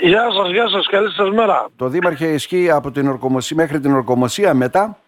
Γεια σας, γεια σας, καλή σας μέρα. Το Δήμαρχε ισχύει από την ορκομοσία μέχρι την ορκομοσία μετά;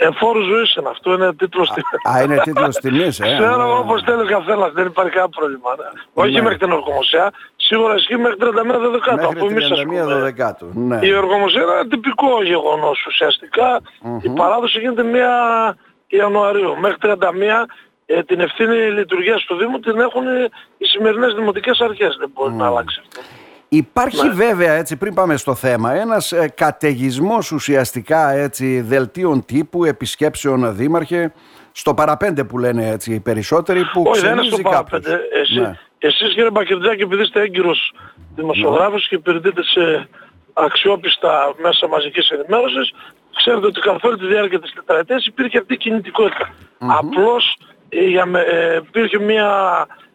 Εφόρου ζωής είναι αυτό, είναι τίτλος τιμής. Α, είναι τίτλος τιμής, ε. Ξέρω Ναι. όπως θέλεις καθένας, δεν υπάρχει κανένα πρόβλημα. ναι. Όχι Ναι. μέχρι την ορκομοσία, σίγουρα ισχύει μέχρι 31 Δεκάτου, από Μέχρι εμείς 31 ασκούμε. Δεκάτου. Ναι. Η οργομοσία είναι ένα τυπικό γεγονός. Ουσιαστικά η παράδοση γίνεται 1 Ιανουαρίου. Μέχρι 31 ε, την ευθύνη λειτουργίας του Δήμου την έχουν οι, οι σημερινές δημοτικές αρχές. Δεν μπορεί να αλλάξει αυτό. Υπάρχει Ναι. βέβαια, έτσι, πριν πάμε στο θέμα, ένας ε, καταιγισμός ουσιαστικά έτσι, δελτίων τύπου, επισκέψεων δήμαρχε, στο παραπέντε που λένε έτσι οι περισσότεροι, που Όχι, δεν είναι ξενίζει στο κάποιους. παραπέντε. Εσύ, Ναι. Εσείς κύριε Μπακερδάκη, επειδή είστε έγκυρος δημοσιογράφος και υπηρετείτε σε αξιόπιστα μέσα μαζικής ενημέρωσης, ξέρετε ότι καθ' όλη τη διάρκεια της τετραετίας υπήρχε αυτή η κινητικότητα. Απλώς ε, για με- ε, υπήρχε μια,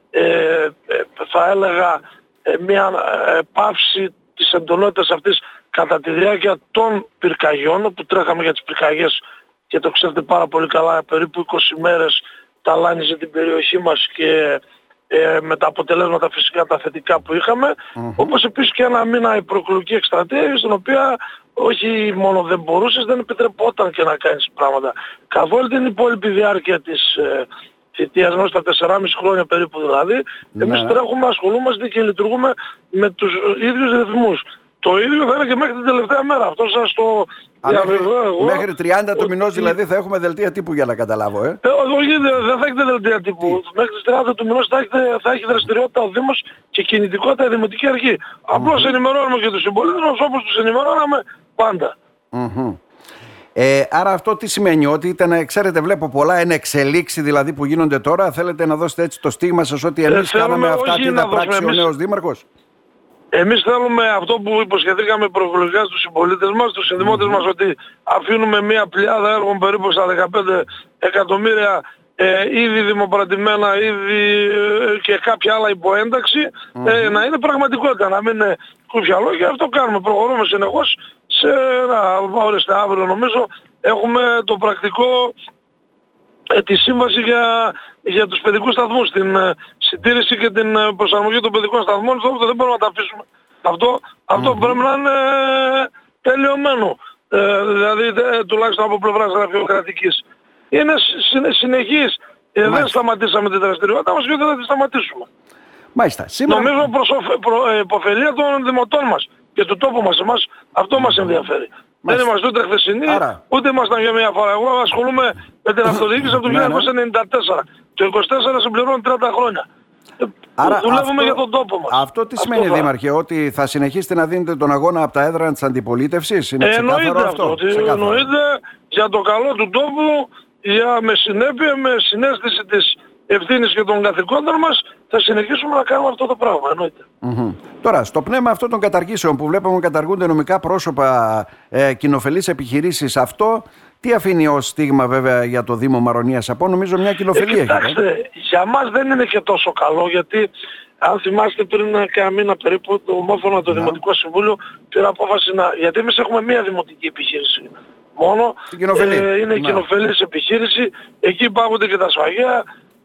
ε, ε, θα έλεγα, ε, μια ε, πάυση της εντονότητας αυτής κατά τη διάρκεια των πυρκαγιών, όπου τρέχαμε για τις πυρκαγιές και το ξέρετε πάρα πολύ καλά, περίπου 20 μέρες ταλάνιζε την περιοχή μας και ε, με τα αποτελέσματα φυσικά τα θετικά που είχαμε, όπως επίσης και ένα μήνα η προεκλογική εκστρατεία, στην οποία όχι μόνο δεν μπορούσες, δεν επιτρεπόταν και να κάνεις πράγματα. Καθ' όλη την υπόλοιπη διάρκεια της ε, θητείας μας, τα 4,5 χρόνια περίπου δηλαδή, εμείς Ναι. τρέχουμε, ασχολούμαστε και λειτουργούμε με τους ίδιους ρυθμούς. Το ίδιο θα είναι και μέχρι την τελευταία μέρα. Αυτό σας το Α, μέχρι, διαβεβαιώ εγώ. μέχρι 30 του μηνός ότι- δηλαδή θα έχουμε δελτία τύπου για να καταλάβω, ε. ε, όχι, δεν δεν θα έχετε δελτία τύπου. Μέχρι τις 30 του μηνός θα, έχετε, θα έχει δραστηριότητα ο Δήμος και κινητικότητα η Δημοτική Αρχή. Απλώς ενημερώνουμε και τους συμπολίτες μας όπως τους ενημερώναμε πάντα. Μμμ. Ε, άρα αυτό τι σημαίνει, ότι ήταν, ξέρετε, βλέπω πολλά εν εξελίξει δηλαδή που γίνονται τώρα. Θέλετε να δώσετε έτσι το στίγμα σας ότι εμείς θέλουμε κάναμε αυτά όχι τι να θα πράξει δώσουμε ο εμείς. νέος δήμαρχος; Εμείς θέλουμε αυτό που υποσχεθήκαμε προεκλογικά στους συμπολίτες μας, στους συνδημότες μας, ότι αφήνουμε μια πλειάδα έργων περίπου στα 15 εκατομμύρια ε, ήδη δημοπρατημένα, ήδη ε, και κάποια άλλα υποένταξη, ε, να είναι πραγματικότητα, να μην είναι κούφια λόγια. Αυτό κάνουμε, προχωρούμε συνεχώς σε ένα, ορίστε αύριο νομίζω, έχουμε το πρακτικό ε, τη σύμβαση για, για τους παιδικούς σταθμούς, την ε, συντήρηση και την ε, προσαρμογή των παιδικών σταθμών. Αυτό δεν μπορούμε να τα αφήσουμε. Αυτό, αυτό πρέπει να είναι ε, τελειωμένο. Ε, δηλαδή ε, τουλάχιστον από πλευράς γραφειοκρατικής. Είναι συ- συνεχής. Ε, δεν Μάλιστα. σταματήσαμε την δραστηριότητα μας και δεν θα τη σταματήσουμε. Μάλιστα. Σήμερα... Νομίζω προς οφε- προ, ε, υποφελία των δημοτών μας και του τόπου μας. Εμάς αυτό μας ενδιαφέρει. Δεν Μάλιστα. είμαστε ούτε χθεσινοί, Άρα. ούτε ήμασταν για μια φορά. Εγώ ασχολούμαι με την αυτοδιοίκηση από το Ναι, ναι. 1994. Το 24 συμπληρώνει 30 χρόνια. Ε, Δουλεύουμε για τον τόπο μας. Αυτό τι σημαίνει, θα- Δήμαρχε, ότι θα συνεχίσετε να δίνετε τον αγώνα από τα έδρανα της αντιπολίτευσης; Είναι Ε, ξεκάθαρο εννοείται αυτό; αυτό. Ότι ξεκάθαρο. εννοείται για το καλό του τόπου, για, με συνέπεια, με συνέστηση της ευθύνης και των καθηκόντων μας, θα συνεχίσουμε να κάνουμε αυτό το πράγμα. Εννοείται. Μμμ. Τώρα, στο πνεύμα αυτών των καταργήσεων που βλέπουμε καταργούνται νομικά πρόσωπα, ε, κοινοφελείς επιχειρήσεις, αυτό τι αφήνει ως στίγμα βέβαια για το Δήμο Μαρονίας από, νομίζω μια κοινοφελή Ε, έχετε. κοιτάξτε, για μας δεν είναι και τόσο καλό γιατί αν θυμάστε πριν κάνα μήνα περίπου το ομόφωνα το Δημοτικό Συμβούλιο πήρε απόφαση να... Γιατί εμείς έχουμε μία δημοτική επιχείρηση μόνο. Την κοινοφελή. Ε, είναι Ναι. κοινοφελής επιχείρηση. Εκεί υπάρχονται και τα σφαγεία.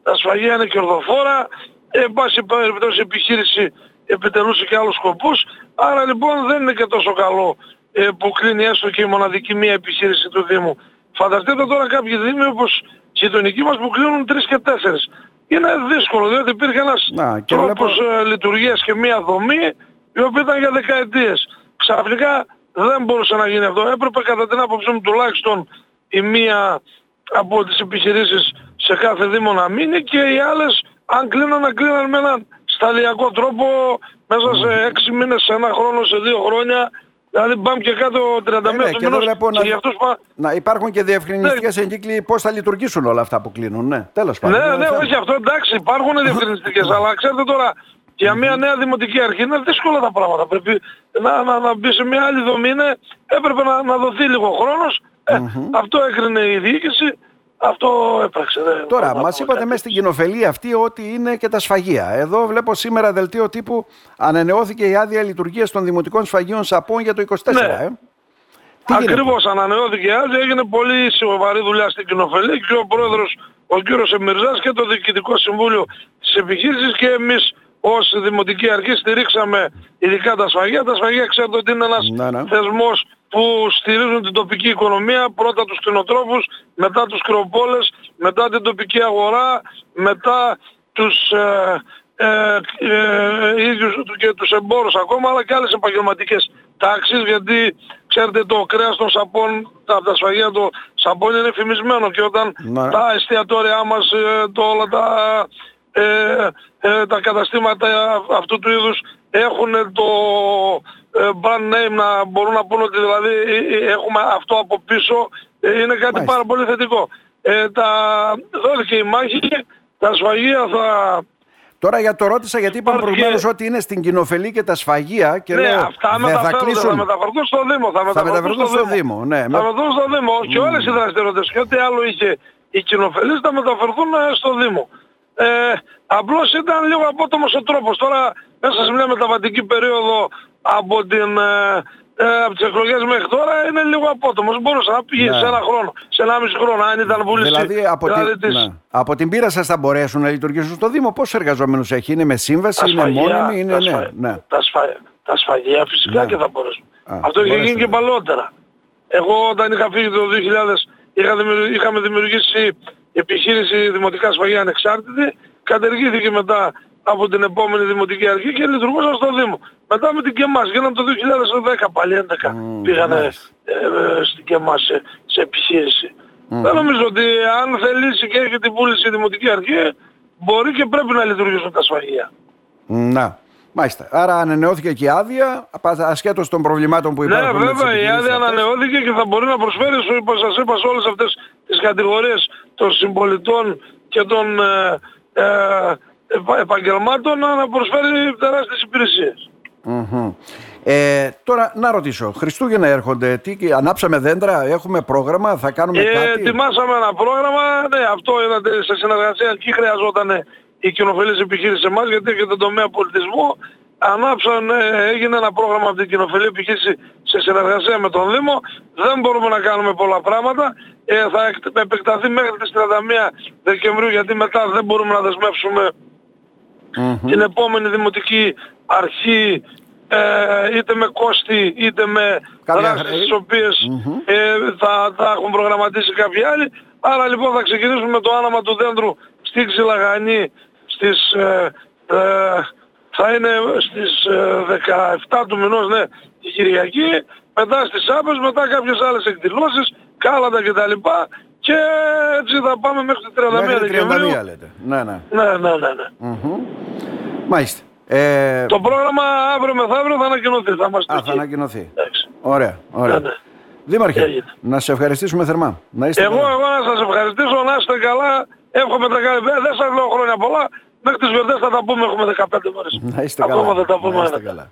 Τα σφαγεία είναι κερδοφόρα. Ε, εν πάση περιπτώσει η επιχείρηση επιτελούσε και άλλους σκοπούς. Άρα λοιπόν δεν είναι και τόσο καλό ε, που κλείνει έστω και η μοναδική μία επιχείρηση του Δήμου. Φανταστείτε τώρα κάποιοι δήμοι όπως οι γειτονικοί μας που κλείνουν τρεις και τέσσερις. Είναι δύσκολο διότι υπήρχε ένας Να, και τρόπος ε, λειτουργίας και μία δομή η οποία ήταν για δεκαετίες. Ξαφνικά δεν μπορούσε να γίνει αυτό. Έπρεπε κατά την άποψή μου τουλάχιστον η μία από τις επιχειρήσεις σε κάθε δήμο να μείνει και οι άλλες αν κλείναν να κλείναν με έναν σταλιακό τρόπο μέσα σε έξι μήνες, σε ένα χρόνο, σε δύο χρόνια. Δηλαδή πάμε και κάτω 31 Ε, ναι, του και εδώ μηνός βλέπω και να- για αυτούς πα... Να υπάρχουν και διευκρινιστικές Ναι. εγκύκλοι πώς θα λειτουργήσουν όλα αυτά που κλείνουν. Ναι, τέλος πάντων. Ναι, Είναι ναι, θέμα. όχι αυτό εντάξει, υπάρχουν διευκρινιστικές, αλλά ξέρετε τώρα, για μια νέα δημοτική αρχή είναι δύσκολα τα πράγματα. Πρέπει να, να, να μπει σε μια άλλη δομή, είναι, έπρεπε να, να δοθεί λίγο χρόνος. Ε, Αυτό έκρινε η διοίκηση, αυτό έπραξε. δεν- Τώρα, δεν θα μας πω είπατε κάτι. μέσα στην κοινοφελή αυτή ότι είναι και τα σφαγεία. Εδώ βλέπω σήμερα δελτίο τύπου ανανεώθηκε η άδεια λειτουργίας των δημοτικών σφαγείων Σαπών για το 24. Ναι. Ε. Τι γίνεται; Ακριβώς ανανεώθηκε η άδεια, έγινε πολύ σοβαρή δουλειά στην κοινοφελή και ο πρόεδρος ο κύριος Εμμυρζάς και το Διοικητικό Συμβούλιο της επιχείρησης και εμείς ως Δημοτική Αρχή στηρίξαμε ειδικά τα σφαγεία. Τα σφαγεία ξέρετε ότι είναι ένας Ναι, ναι. θεσμός που στηρίζουν την τοπική οικονομία, πρώτα τους κτηνοτρόφους, μετά τους κρεοπόλες, μετά την τοπική αγορά, μετά τους ε, ε, ε, ίδιους και τους εμπόρους ακόμα, αλλά και άλλες επαγγελματικές τάξεις, γιατί ξέρετε το κρέας των σαπών, τα, τα σφαγεία των σαπών είναι φημισμένο και όταν Ναι. τα εστιατόρια μας, ε, το, όλα τα, ε, ε, τα καταστήματα αυτού του είδους έχουν το ε, brand name να μπορούν να πούνε ότι δηλαδή ε, ε, έχουμε αυτό από πίσω ε, είναι κάτι Μάλιστα. πάρα πολύ θετικό. Ε, τα, δόθηκε η μάχη, τα σφαγεία θα... Τώρα για το ρώτησα γιατί είπαμε Υπάρχει- προηγουμένως ότι είναι στην κοινοφελή και τα σφαγεία και ναι, λέω αυτά δεν θα μεταφέρονται, θα κλείσουν. μεταφερθούν στο Δήμο. Θα, Θα μεταφερθούν στο Δήμο, ναι. Θα Με- μεταφερθούν στο Δήμο και όλες οι δραστηριότητες και ό,τι άλλο είχε η κοινοφελής θα μεταφερθούν ε, στο Δήμο. Ε, απλώς ήταν λίγο απότομος ο τρόπος. Τώρα μέσα σε μια μεταβατική περίοδο από, την, ε, ε, από τις εκλογές μέχρι τώρα είναι λίγο απότομος. Μπορούσε να πήγε Ναι. σε ένα χρόνο, σε ένα μισή χρόνο, αν ήταν βούληση. Δηλαδή από, δηλαδή την, της- ναι. από την πείρα σας θα μπορέσουν να λειτουργήσουν στο Δήμο; Πόσους εργαζόμενους έχει, είναι με σύμβαση, τα είναι σφαγεία, μόνιμοι, είναι τα, ναι. σφα- ναι. τα, σφα- τα σφαγεία φυσικά Ναι. και θα μπορέσουν. Α, Αυτό είχε γίνει μπορέσουν. και παλαιότερα. Εγώ όταν είχα φύγει το 2000 είχα δημιουργ- είχαμε δημιουργήσει επιχείρηση δημοτικά σφαγεία ανεξάρτητη, κατεργήθηκε μετά από την επόμενη δημοτική αρχή και λειτουργούσαν στο Δήμο. Μετά με την ΚΕΜΑΣ, γίναμε το 2010 πάλι 11 Μμμ, πήγανε μάλιστα. ε, ε, στην ΚΕΜΑΣ σε, σε επιχείρηση. Δεν νομίζω ότι αν θελήσει και έχει την πούληση η δημοτική αρχή μπορεί και πρέπει να λειτουργήσουν τα σφαγεία. Να. Μάλιστα. Άρα ανανεώθηκε και η άδεια, ασχέτως των προβλημάτων που Ναι, υπάρχουν. με τις βέβαια η επιχειρήσεις άδεια αυτές. ανανεώθηκε και θα μπορεί να προσφέρει, σου είπα, σας είπα, σε όλες αυτές τις κατηγορίες των συμπολιτών και των ε, ε, επα- επαγγελμάτων να να προσφέρει τεράστιες υπηρεσίες. Μμμ. Ε, τώρα να ρωτήσω, Χριστούγεννα έρχονται, τι, ανάψαμε δέντρα, έχουμε πρόγραμμα, θα κάνουμε Ε, κάτι; ετοιμάσαμε ένα πρόγραμμα, ναι, αυτό είδατε σε συνεργασία, εκεί χρειαζόταν η κοινοφελής επιχείρηση σε εμάς, γιατί έχετε τομέα πολιτισμού. Ανάψαν, ε, έγινε ένα πρόγραμμα από την κοινοφελή επιχείρηση σε συνεργασία με τον Δήμο. Δεν μπορούμε να κάνουμε πολλά πράγματα. Ε, θα εκ- επεκταθεί μέχρι τις 31 Δεκεμβρίου, γιατί μετά δεν μπορούμε να δεσμεύσουμε Μμμ. την επόμενη δημοτική αρχή ε, είτε με κόστη είτε με Κάποια δράσεις χρέη. τις οποίες Μμμ. ε, θα, θα έχουν προγραμματίσει κάποιοι άλλοι. Άρα λοιπόν θα ξεκινήσουμε με το άναμα του δέντρου στη Ξυλαγανή στις, ε, ε, θα είναι στις ε, 17 του μηνός, ναι, τη Κυριακή, μετά στις Άπες, μετά κάποιες άλλες εκδηλώσεις, κάλατα κτλ. Και έτσι θα πάμε μέχρι τη 31 Μέχρι Δεκεμβρίου. 31 λέτε. Ναι, ναι. Ναι, ναι, ναι. ναι. Μμμ. Μάλιστα. Ε, Το πρόγραμμα αύριο μεθαύριο θα ανακοινωθεί. Θα είμαστε Α, εκεί. θα ανακοινωθεί. Εντάξει. Ωραία, ωραία. Ναι, ναι. Δήμαρχε, Έγινε. να σε ευχαριστήσουμε θερμά. Να είστε Εγώ, καλά. εγώ να σας ευχαριστήσω, να είστε καλά. Εύχομαι τα καλά. Δεν σας λέω χρόνια πολλά. Μέχρι τις γιορτές θα τα πούμε, έχουμε 15 μέρες. Να είστε Ακόμα καλά. δεν τα πούμε. Να είστε ένα. καλά.